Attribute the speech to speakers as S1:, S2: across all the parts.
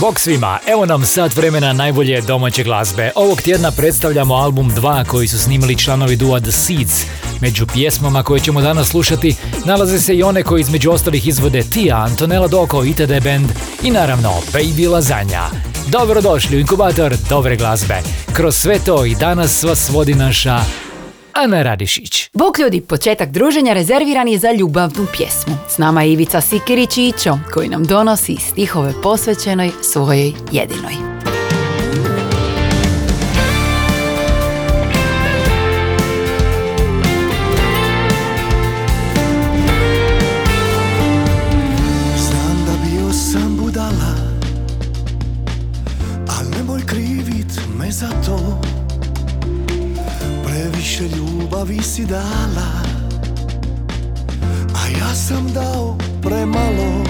S1: Bog svima, evo nam sat vremena najbolje domaće glazbe. Ovog tjedna predstavljamo album 2 koji su snimali članovi dua The Seeds. Među pjesmama koje ćemo danas slušati nalaze se i one koje između ostalih izvode Tia, Antonella Doko, ITD Band i naravno Baby Lazanja. Dobrodošli u inkubator dobre glazbe. Kroz sve to i danas vas vodi naša Ana Radišić.
S2: Bog ljudi, početak druženja rezerviran je za ljubavnu pjesmu. S nama je Ivica Sikirić Ićo, koji nam donosi stihove posvećenoj svojoj jedinoj.
S3: Previše ljubavi si dala A ja sam dao premalo.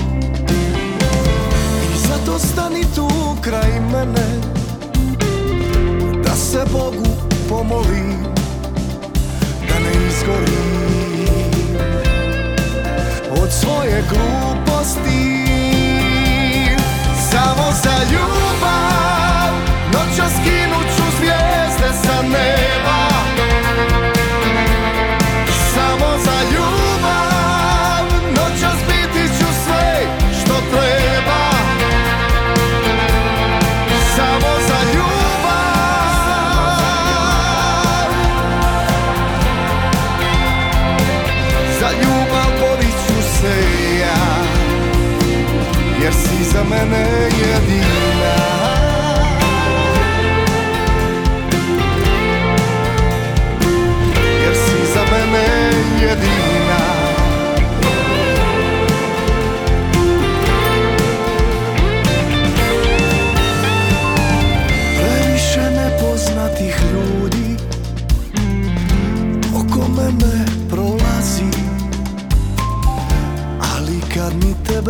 S3: I zato stani tu kraj mene Da se Bogu pomolim Da ne izgorim. Od svoje gluposti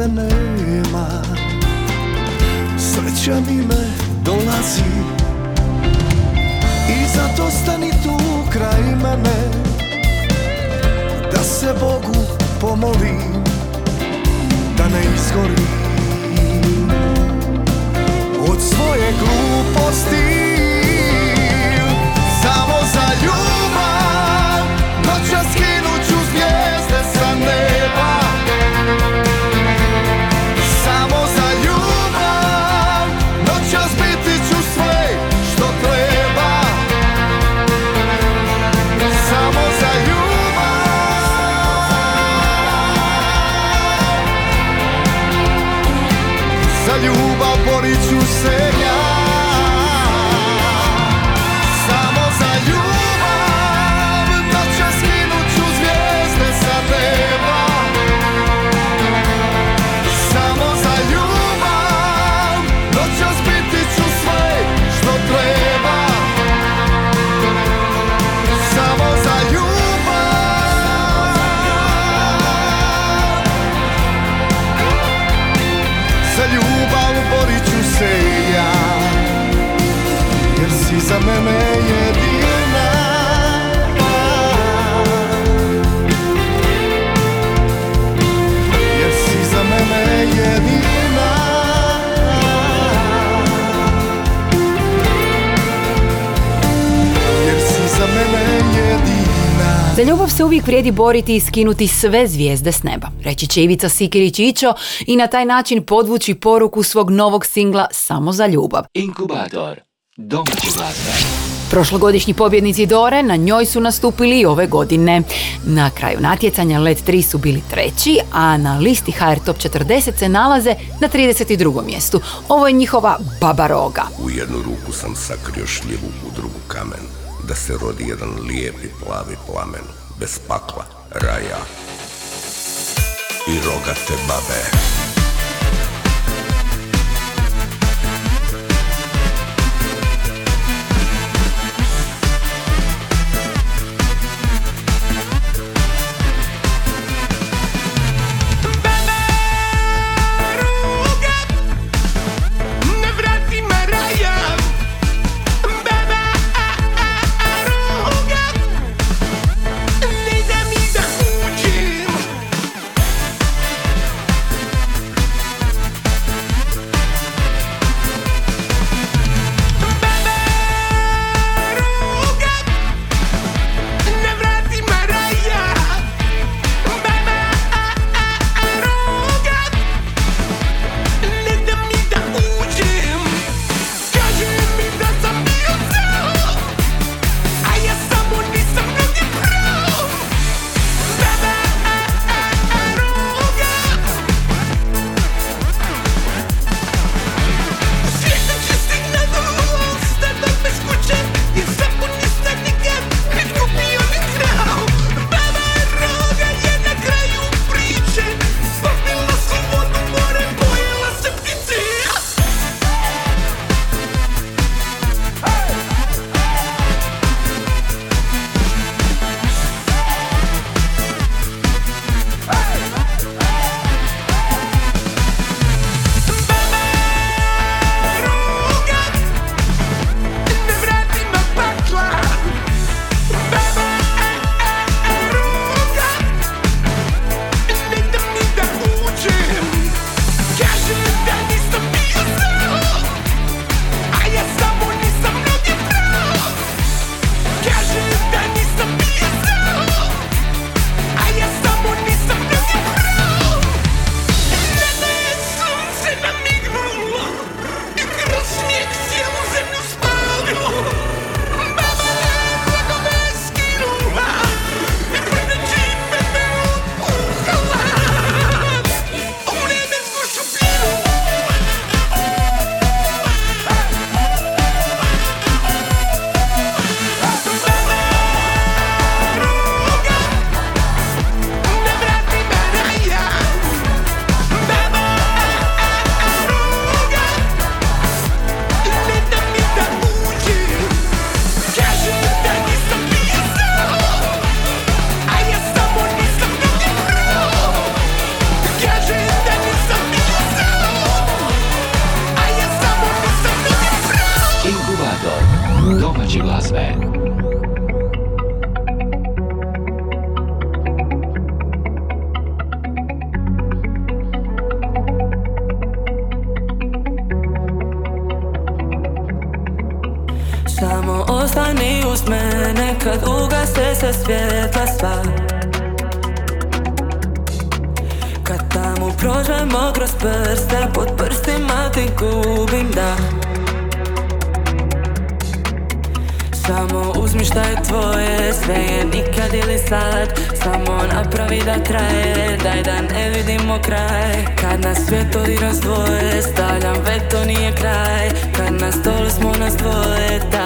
S3: tebe nema. Sreća mi me dolazi. I zato stani tu kraj mene Da se Bogu pomolim Da ne izgorim. Od svoje gluposti ljubav borit ću se ja Za ljubav se
S2: uvijek vrijedi boriti i skinuti sve zvijezde s neba, reći će Ivica Sikirić Ićo i na taj način podvući poruku svog novog singla Samo za ljubav.
S4: Inkubator.
S2: Prošlogodišnji pobjednici Dore na njoj su nastupili i ove godine. Na kraju natjecanja Let 3 su bili treći, a na listi HR Top 40 se nalaze na 32. mjestu. Ovo je njihova Baba Roga.
S5: U jednu ruku sam sakrio šljivu, u drugu kamen, da se rodi jedan lijepi plavi plamen, bez pakla, raja i rogate babe.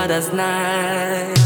S6: Dvoje Tada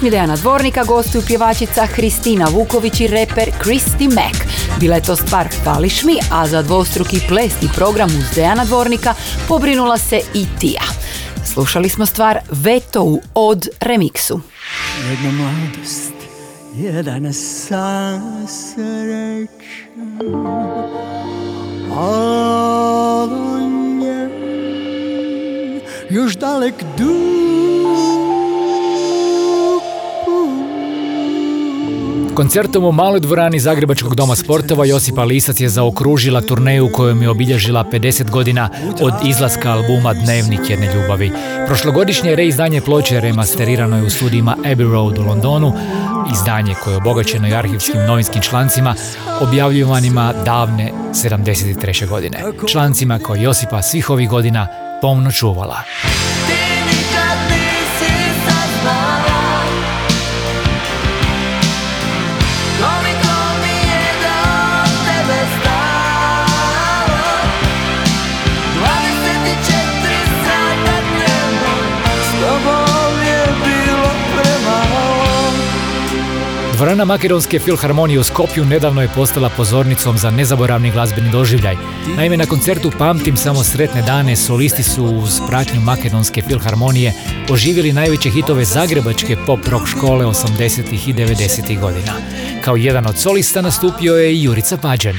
S2: pjesmi Dejana Dvornika gostuju pjevačica Hristina Vuković i reper Kristi Mac. Bila je to stvar Fališ mi, a za dvostruki plesni program uz Dejana Dvornika pobrinula se i Tija. Slušali smo stvar Veto u Od remiksu.
S7: Jedna mladost, jedan san sreća, a on je još dalek
S1: Koncertom u maloj dvorani Zagrebačkog doma sportova Josipa Lisac je zaokružila turneju kojom je obilježila 50 godina od izlaska albuma Dnevnik jedne ljubavi. Prošlogodišnje reizdanje ploče remasterirano je u studijima Abbey Road u Londonu, izdanje koje je obogaćeno i arhivskim novinskim člancima objavljivanima davne 73. godine. Člancima koje Josipa svih ovih godina pomno čuvala. Dvorana Makedonske filharmonije u Skopju nedavno je postala pozornicom za nezaboravni glazbeni doživljaj. Naime, na koncertu Pamtim samo sretne dane solisti su uz pratnju Makedonske filharmonije oživjeli najveće hitove zagrebačke pop rock škole 80. i 90. godina. Kao jedan od solista nastupio je i Jurica Pađan.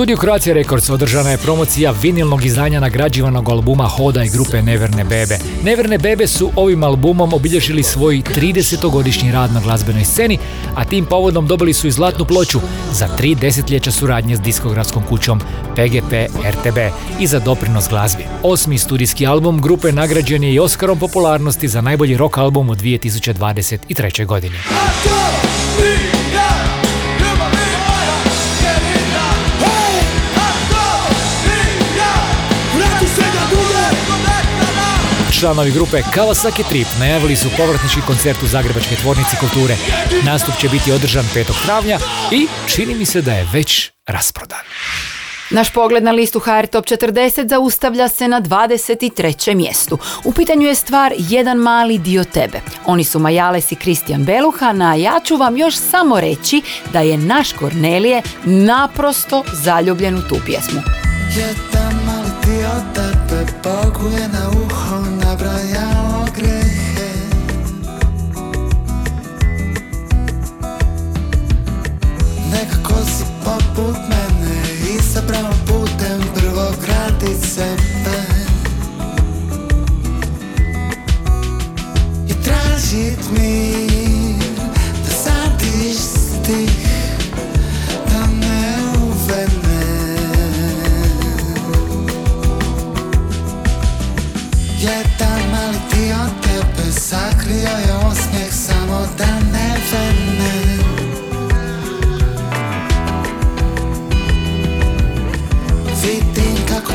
S1: Studiju Croatia Records održana je promocija vinilnog izdanja nagrađivanog albuma Hoda i grupe Neverne Bebe. Neverne Bebe su ovim albumom obilježili svoj 30-godišnji rad na glazbenoj sceni, a tim povodom dobili su i zlatnu ploču za tri desetljeća suradnje s diskografskom kućom PGP RTB i za doprinos glazbi. Osmi studijski album grupe nagrađen je i Oskarom popularnosti za najbolji rock album u 2023. godini. Članovi grupe Kawasaki Trip najavili su povratnički koncert u Zagrebačkoj tvornici kulture. Nastup će biti održan 5. travnja i čini mi se da je već rasprodan.
S2: Naš pogled na listu HR Top 40 zaustavlja se na 23. mjestu. U pitanju je stvar Jedan mali dio tebe. Oni su Majales i Kristijan Beluha, a ja ću vam još samo reći da je naš Kornelije naprosto zaljubljen u tu pjesmu.
S8: Jedan mali dio tebe boguje na sebe. I tražit mir Da sadiš stih Jedan mali dio tebe Sakrio je osmijeh samo da ne vene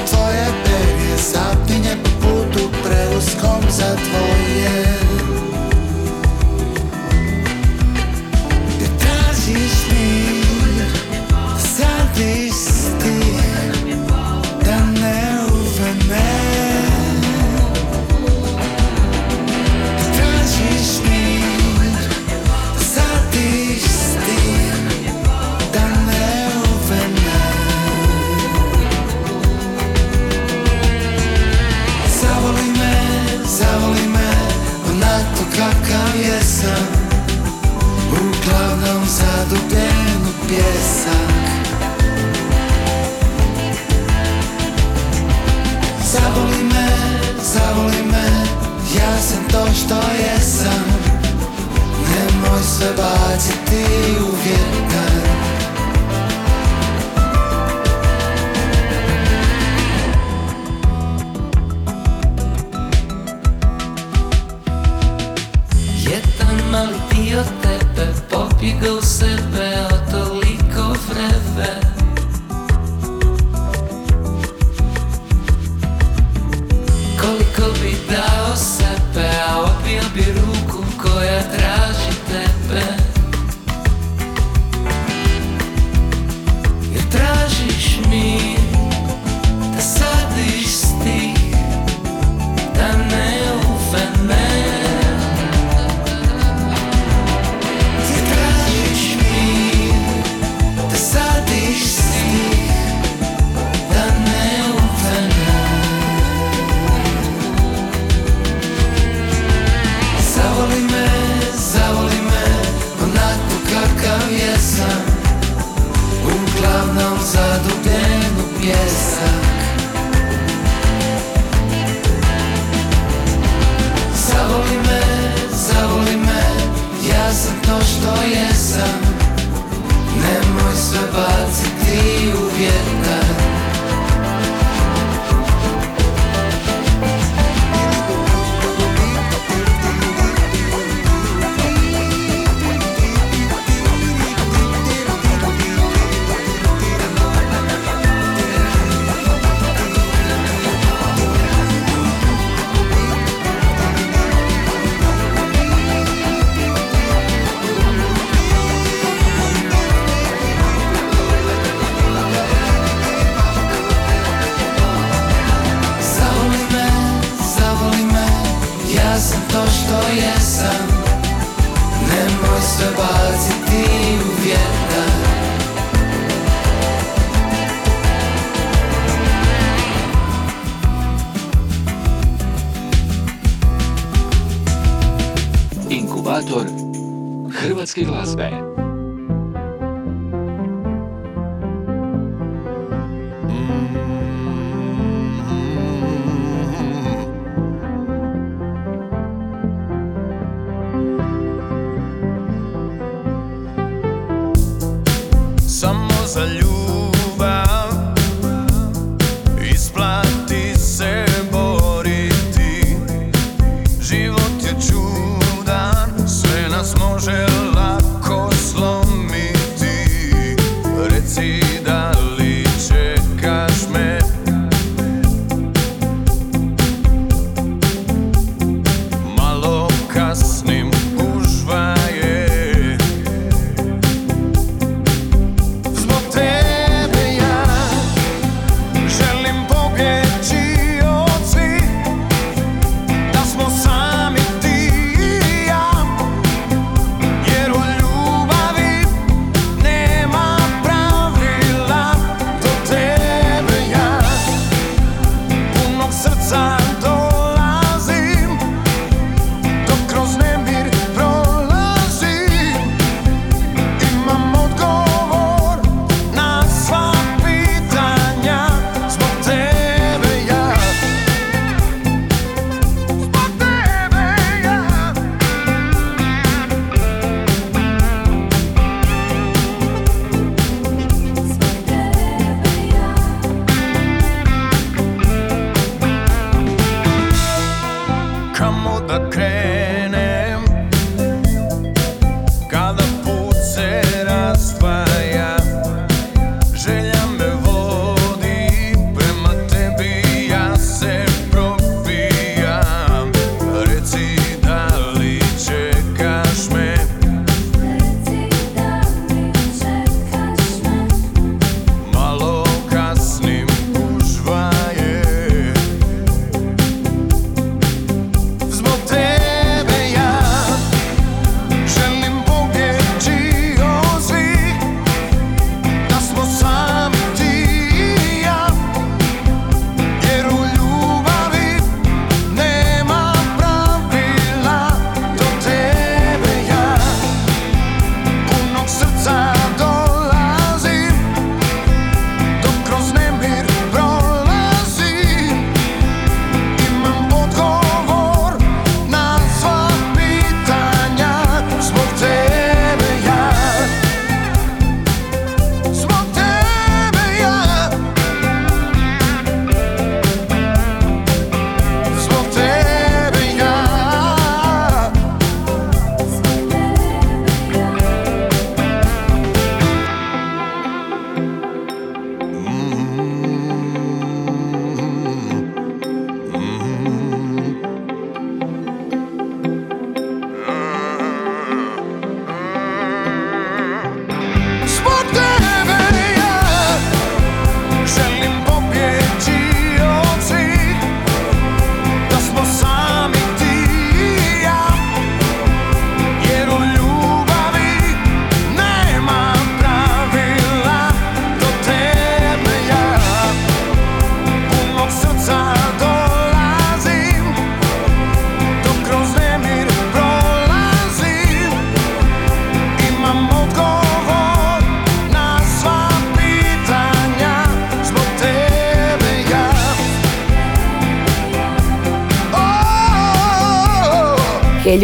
S8: tvoje perje Zapinje po putu preuskom za tvoje
S2: time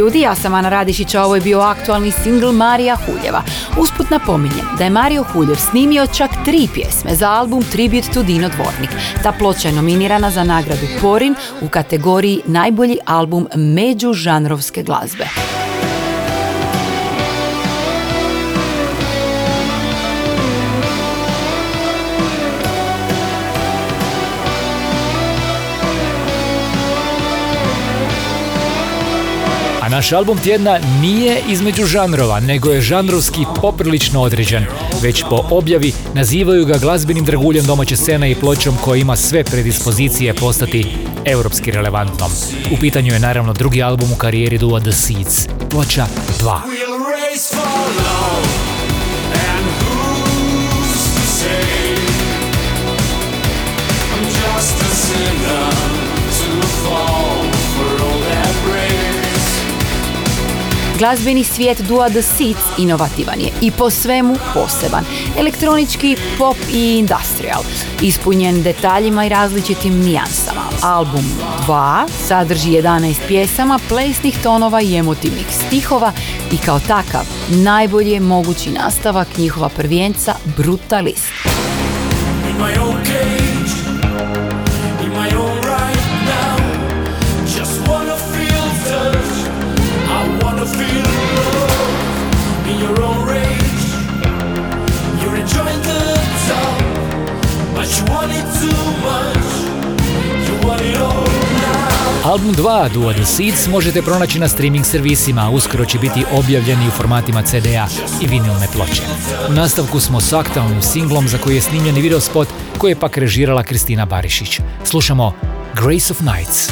S2: ljudi, ja sam Ana Radišić, a ovo je bio aktualni singl Marija Huljeva. Usput napominjem da je Mario Huljev snimio čak tri pjesme za album Tribute to Dino Dvornik. Ta ploča je nominirana za nagradu Porin u kategoriji najbolji album međužanrovske glazbe.
S1: Naš album tjedna nije između žanrova, nego je žanrovski poprilično određen. Već po objavi nazivaju ga glazbenim draguljem domaće scene i pločom koja ima sve predispozicije postati europski relevantnom. U pitanju je naravno drugi album u karijeri Dua The Seeds, ploča 2.
S2: Glazbeni svijet Dua The Seeds inovativan je i po svemu poseban. Elektronički, pop i industrial. Ispunjen detaljima i različitim nijansama. Album 2 sadrži 11 pjesama, plesnih tonova i emotivnih stihova i kao takav najbolji mogući nastavak njihova prvijenca Brutalist.
S1: Album 2 Dua The Seeds možete pronaći na streaming servisima, uskoro će biti objavljeni u formatima CD-a i vinilne ploče. U nastavku smo s aktualnim singlom za koji je snimljen videospot koji je pak režirala Kristina Barišić. Slušamo Grace of Nights.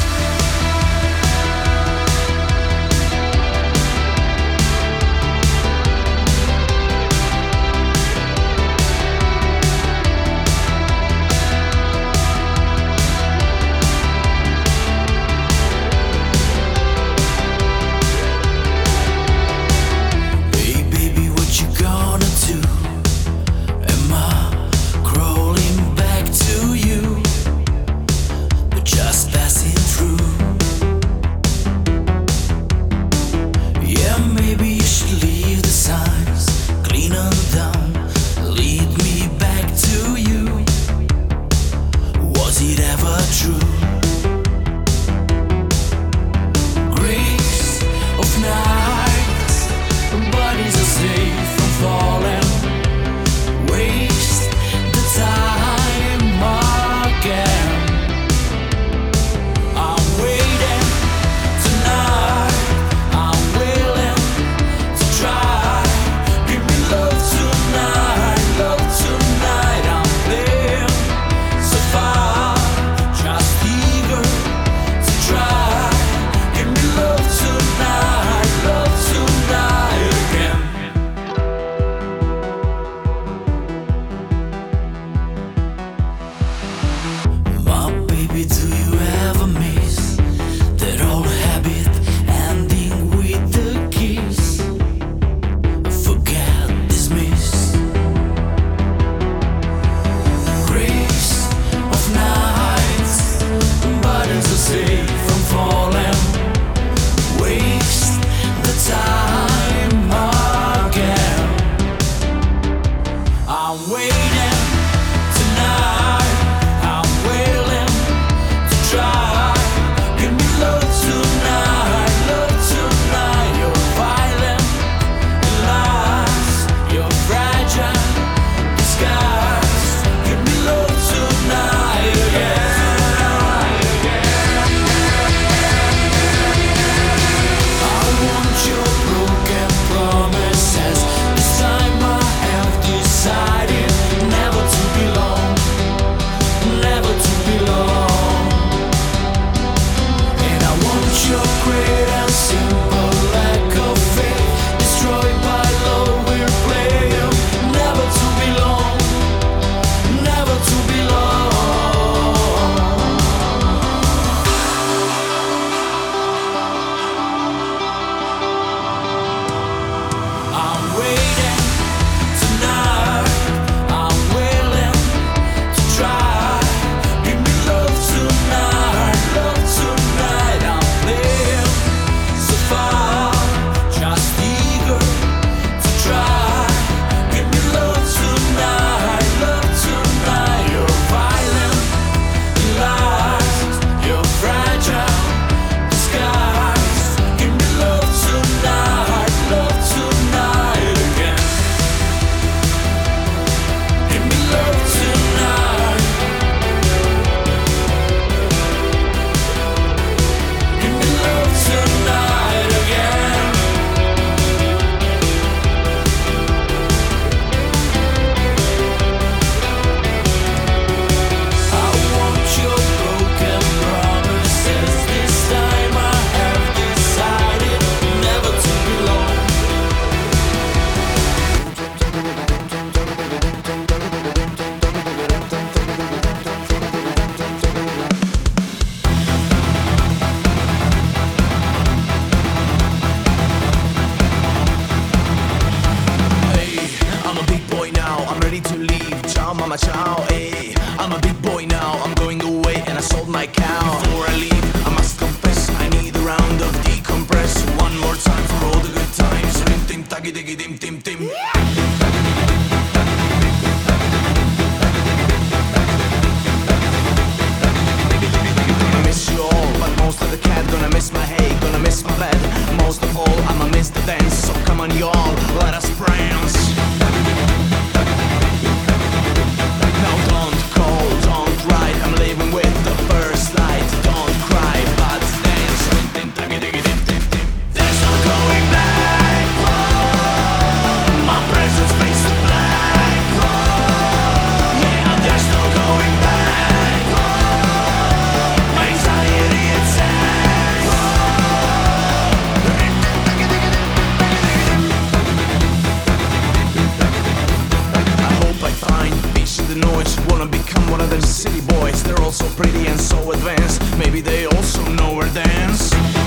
S9: City boys They're all so pretty and so advanced. Maybe they also know where dance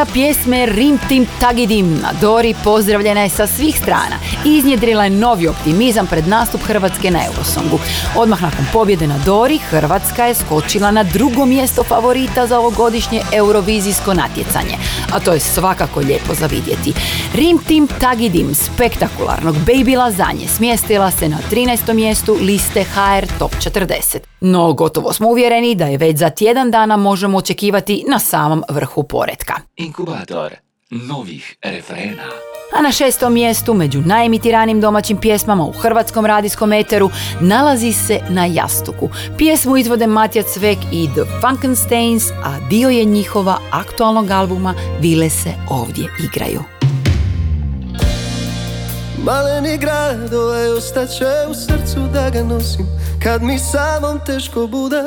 S2: Pobjeda pjesme Rim Tim Tagidim. Dori pozdravljena je sa svih strana. Iznjedrila je novi optimizam pred nastup Hrvatske na Eurosongu. Odmah nakon pobjede na Dori, Hrvatska je skočila na drugo mjesto favorita za ovogodišnje eurovizijsko natjecanje, a to je svakako lijepo za vidjeti. Rim Tim Tagidim spektakularnog Baby Lazanje smjestila se na 13. mjestu liste HR Top 40. No, gotovo smo uvjereni da je već za tjedan dana možemo očekivati na samom vrhu poretka.
S4: Inkubator novih refrena.
S2: A na šestom mjestu među najemitiranim domaćim pjesmama u hrvatskom radijskom eteru nalazi se Na jastuku. Pjesmu izvode Matija Cvek i The Funkensteins, a dio je njihova aktualnog albuma Vile se ovdje igraju.
S3: Maleni grad ovaj ostaće u srcu da ga nosim Kad mi samom teško bude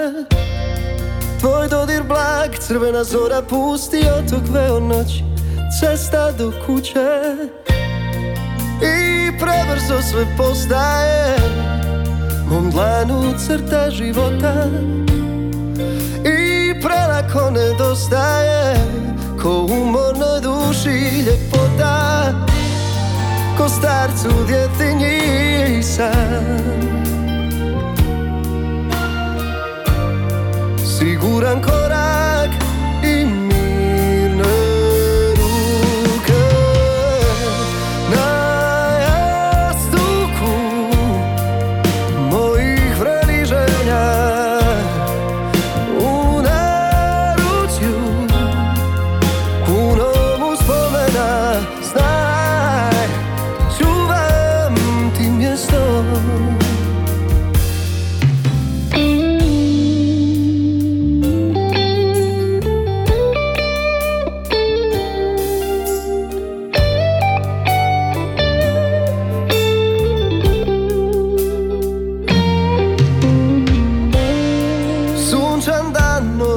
S3: Tvoj dodir blag, crvena zora pusti otok veo noći Cesta do kuće I prebrzo sve postaje. Mom dlanu crta života I prelako nedostaje. Ko umornoj duši ljepota Ko starcu djetinji san Siguran korak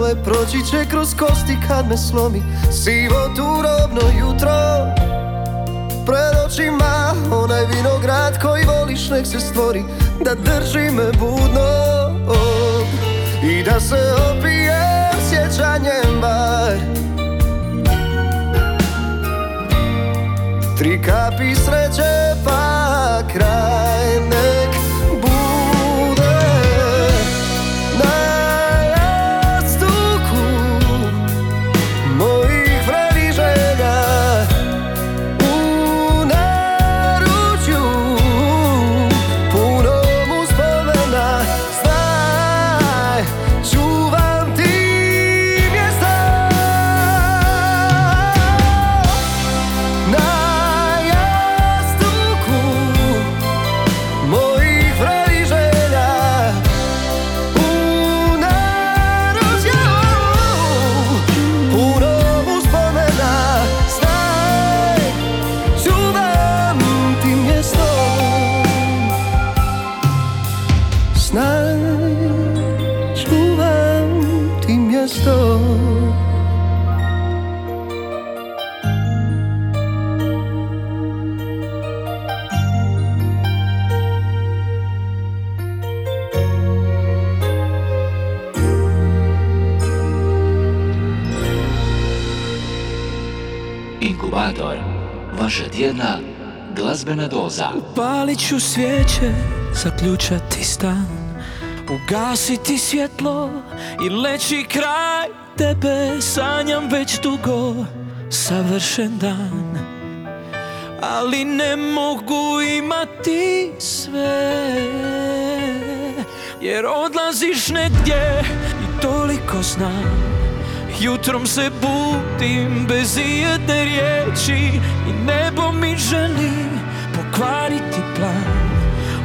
S3: ovaj proći će kroz kosti kad me slomi. Sivo turobno jutro. Pred očima onaj vinograd koji voliš nek se stvori Da drži me budno. I da se opijem sjećanjem bar. Tri kapi sreće pa kraj
S4: glazbena doza.
S10: Palit ću svijeće, zaključati stan Ugasiti svjetlo i leći kraj tebe. Sanjam već dugo, savršen dan Ali ne mogu imati sve. Jer odlaziš negdje i toliko znam. Jutrom se budim bez ijedne riječi I nebo mi želi pokvariti plan.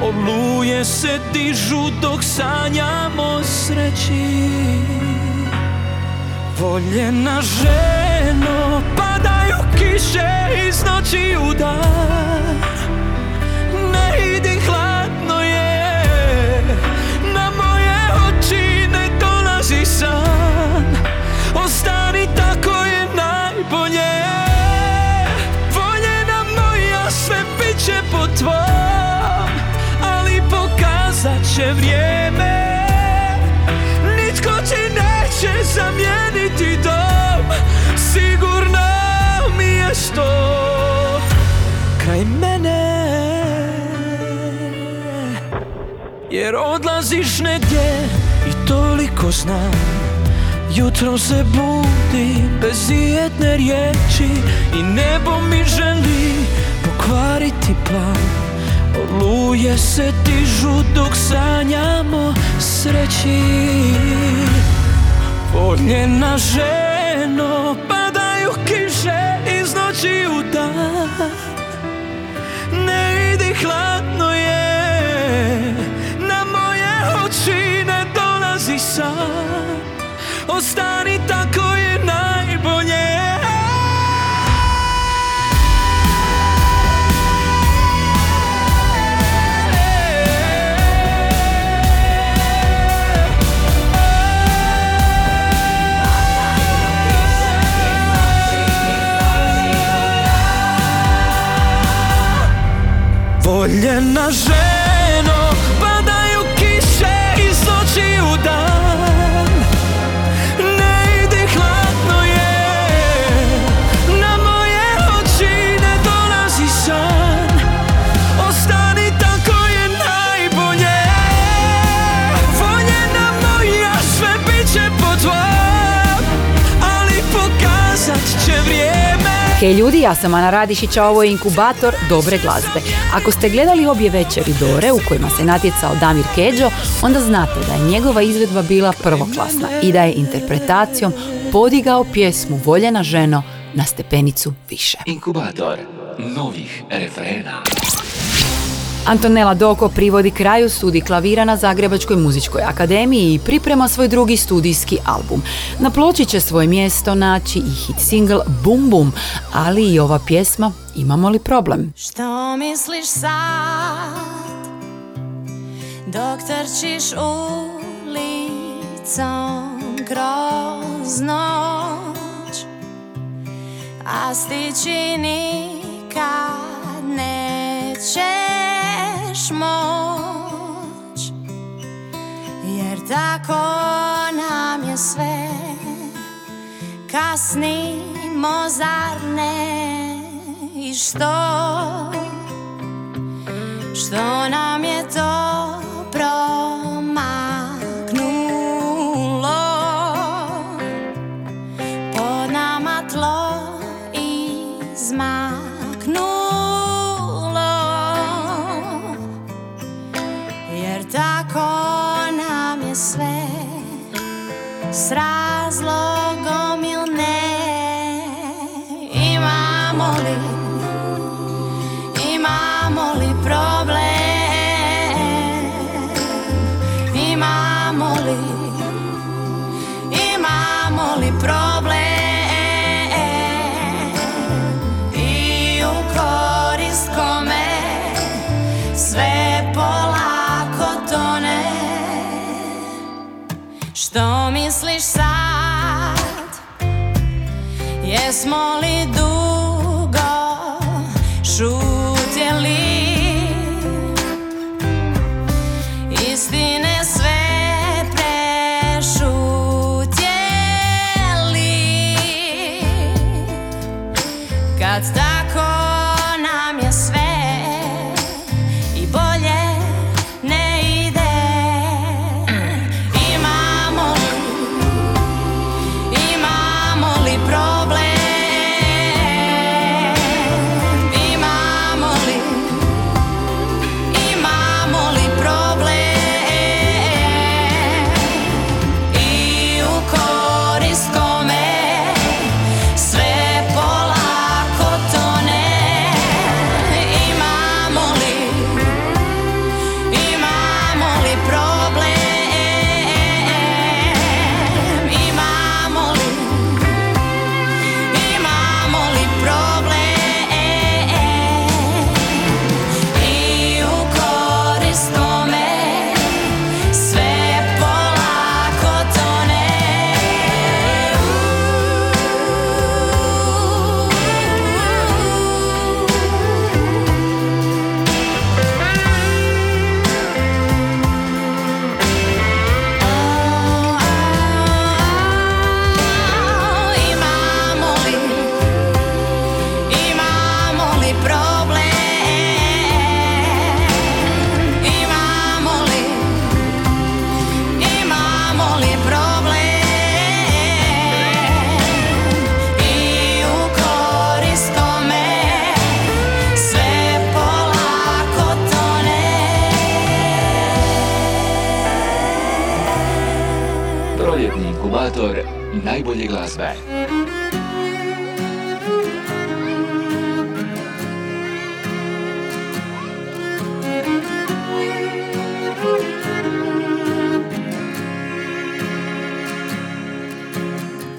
S10: Oluje se dižu dok sanjamo sreći. Voljena ženo, padaju kiše iz noći u dan. Ne idi, hladno je, na moje oči ne dolazi san. Ostani tako je najbolje po tvom Ali pokazat će vrijeme. Nitko ti neće zamijeniti dom Sigurno mi je što Kraj mene. Jer odlaziš negdje i toliko znam. Jutrom se budim bez ijedne riječi I nebo mi želi pokvariti plan. Oluje se dižu dok sanjamo sreći. Voljena ženo, padaju kiše iz noći u dan. Ne idi, hladno Voljena ženo,
S2: Hej ljudi, ja sam Ana Radišić, a ovo je inkubator dobre glazbe. Ako ste gledali obje večeri Dore u kojima se natjecao Damir Keđo, onda znate da je njegova izvedba bila prvoklasna i da je interpretacijom podigao pjesmu Voljena ženo na stepenicu više.
S4: Inkubator novih refrena.
S2: Antonela Doko privodi kraju studij klavira na Zagrebačkoj muzičkoj akademiji i priprema svoj drugi studijski album. Na ploči će svoje mjesto naći i hit single Bum Bum, ali i ova pjesma Imamo li problem?
S11: Što misliš sad Dok trčiš ulicom kroz noć A stići nikad moć Jer tako nam je sve. Kasnimo zar ne? I što? Što nam je to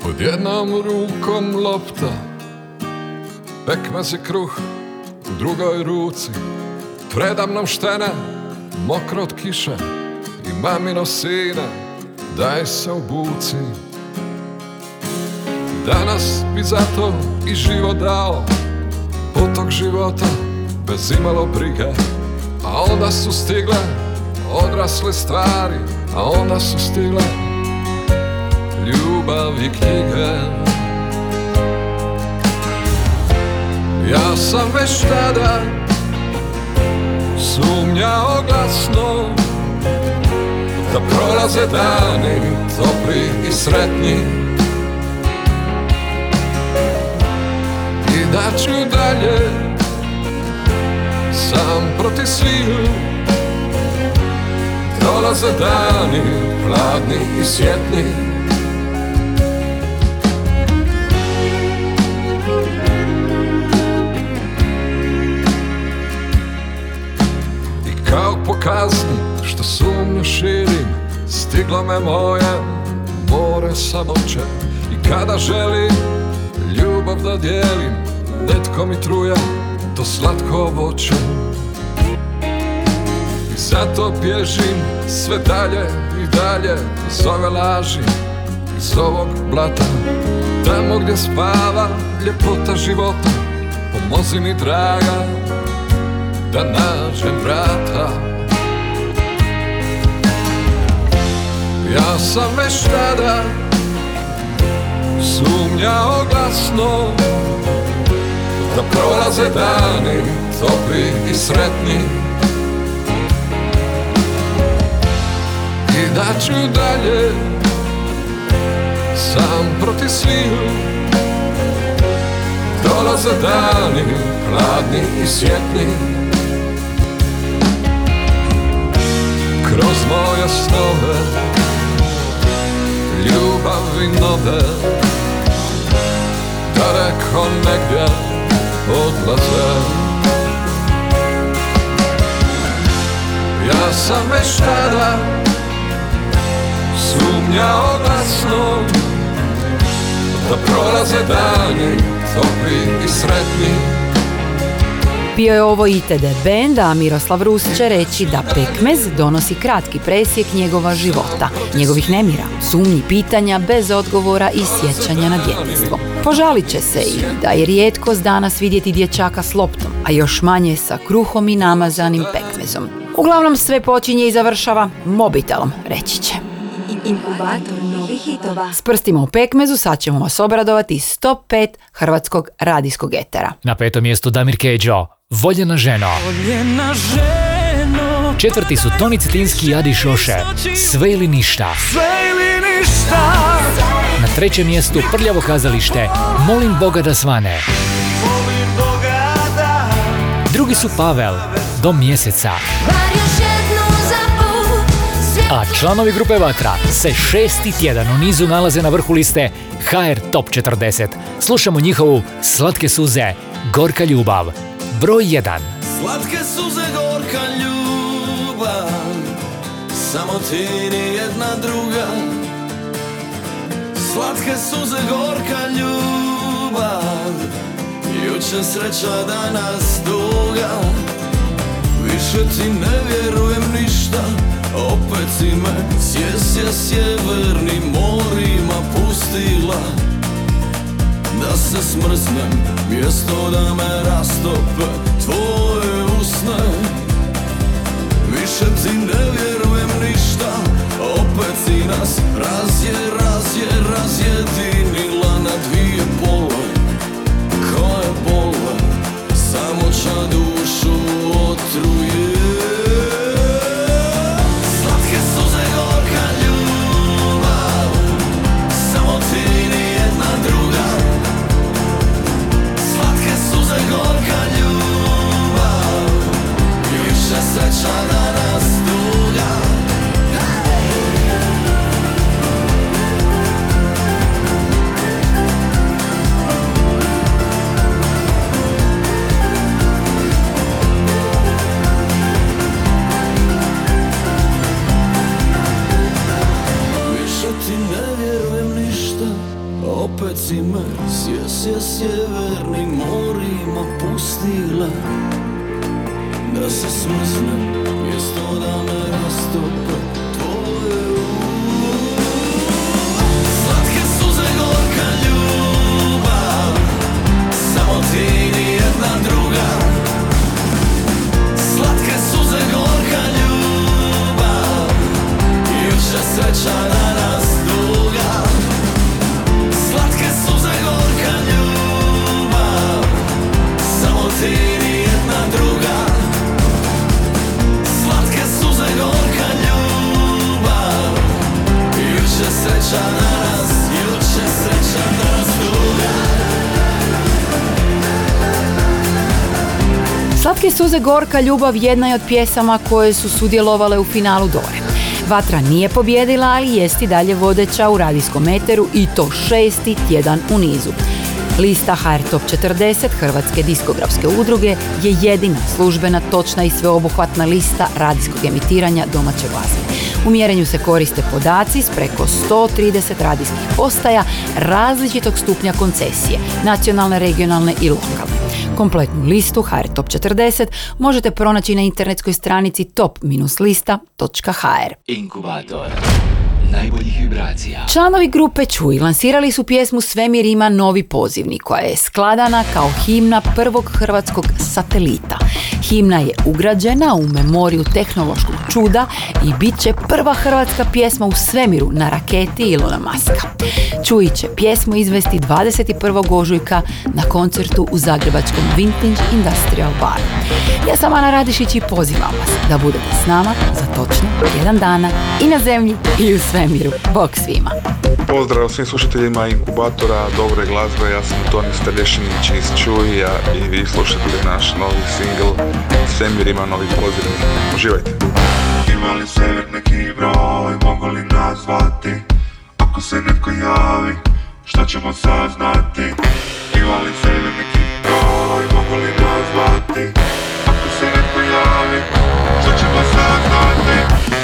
S11: Pod
S12: jednom rukom lopta. Pekmez i kruh u drugoj ruci. Predamnom štene Mokro od kiše I mamino sine Daj se obuci. Danas bi zato i život dao Potok života Bez imalo brige. A onda su stigle Odrasle stvari A onda su stigle ljubav knjige. Ja sam već tada sumnjao glasno Da prolaze dani topli i sretni. I da ću dalje sam protiv sviju. Dolaze dani hladni i svjetni kazni što sumnju širim Stiglo me moje more samoće. I kada želim ljubav da dijelim Netko mi truje to slatko voće. I zato bježim sve dalje i dalje Iz ove laži, iz ovog blata. Tamo gdje spava ljepota života Pomozi mi draga da nađem vrata sam već tada sumnjao glasno Da prolaze dani topli i sretni. I da ću dalje sam protiv sviju Dolaze dani hladni i svjetni Kroz moje snove Ljubavi nove. Daleko negdje odlaze. Ja sam već tada Sumnjao glasno Da prolaze dani Topli i sretni
S2: Bio je ovo ITD band, a Miroslav Rus će reći da Pekmez donosi kratki presjek njegova života, njegovih nemira, sumnji pitanja bez odgovora i sjećanja na djetinjstvo. Požalit će se i da je rijetkost danas vidjeti dječaka s loptom, a još manje sa kruhom i namazanim pekmezom. Uglavnom sve počinje i završava mobitelom, reći će.
S13: Inkubator novih
S2: hitova. S prstima u pekmezu sad ćemo vas obradovati s top 5 hrvatskog radijskog etera.
S1: Na petom mjestu Damir Keđo, Voljena ženo.
S14: Voljena ženo
S1: Četvrti su Toni Cetinski i Adi Šoše, Sve ili ništa.
S14: Sve ili ništa
S1: Na trećem mjestu Prljavo kazalište, Molim Boga da svane.
S14: Molim Boga da
S1: Drugi su Pavel, Do mjeseca. A članovi grupe Vatra se šesti tjedan u nizu nalaze na vrhu liste HR Top 40. Slušamo njihovu Slatke suze, Gorka ljubav. Broj 1.
S14: Slatke suze gorka ljubav Samo ti ni jedna druga. Slatke suze gorka ljubav Juče sreća danas duga. Više ti ne vjerujem ništa Opet si me sjesja sjeverni morima pustila da se smrznem Mjesto da me rastope tvoje usne. Više ti ne vjerujem ništa Opet si nas razje, razje, razjedinila na dvije pole. Koje bole Samo ča dušu otruje si me sjesja sjevernim morima pustila Da se smrznem Mjesto da me rastope gorka ljubav druga. Gorka ljubav sreća danas duga
S2: Slatke suze Gorka ljubav jedna je od pjesama koje su sudjelovale u finalu Dore. Vatra nije pobjedila, ali jest i dalje vodeća u radijskom eteru i to šesti tjedan u nizu. Lista HR Top 40 Hrvatske diskografske udruge je jedina službena, točna i sveobuhvatna lista radijskog emitiranja domaće glazbe. U mjerenju se koriste podaci s preko 130 radijskih postaja različitog stupnja koncesije, nacionalne, regionalne i lokalne. Kompletnu listu HR Top 40 možete pronaći na internetskoj stranici top-lista.hr.
S4: Inkubator najboljih vibracija.
S2: Članovi grupe Čuj lansirali su pjesmu Svemir ima novi pozivnik koja je skladana kao himna prvog hrvatskog satelita. Himna je ugrađena u memoriju tehnološkog čuda i bit će prva hrvatska pjesma u svemiru na raketi Ilona Maska. Čuj će pjesmu izvesti 21. ožujka na koncertu u zagrebačkom Vintage Industrial Bar. Ja sam Ana Radišić i pozivam vas da budete s nama za točno jedan dana i na zemlji i u svemiru. Bog svima!
S15: Pozdrav svim slušateljima inkubatora, dobre glazbe, ja sam Toni Stadešinić iz Čujija i vi slušate naš novi singl Svemir ima novi pozivnik. Uživajte.
S16: Ima li sever neki broj, mogu li nazvati Ako se netko javi, što ćemo saznati Ima li sever neki broj, mogu li nazvati Ako se netko javi, što ćemo saznati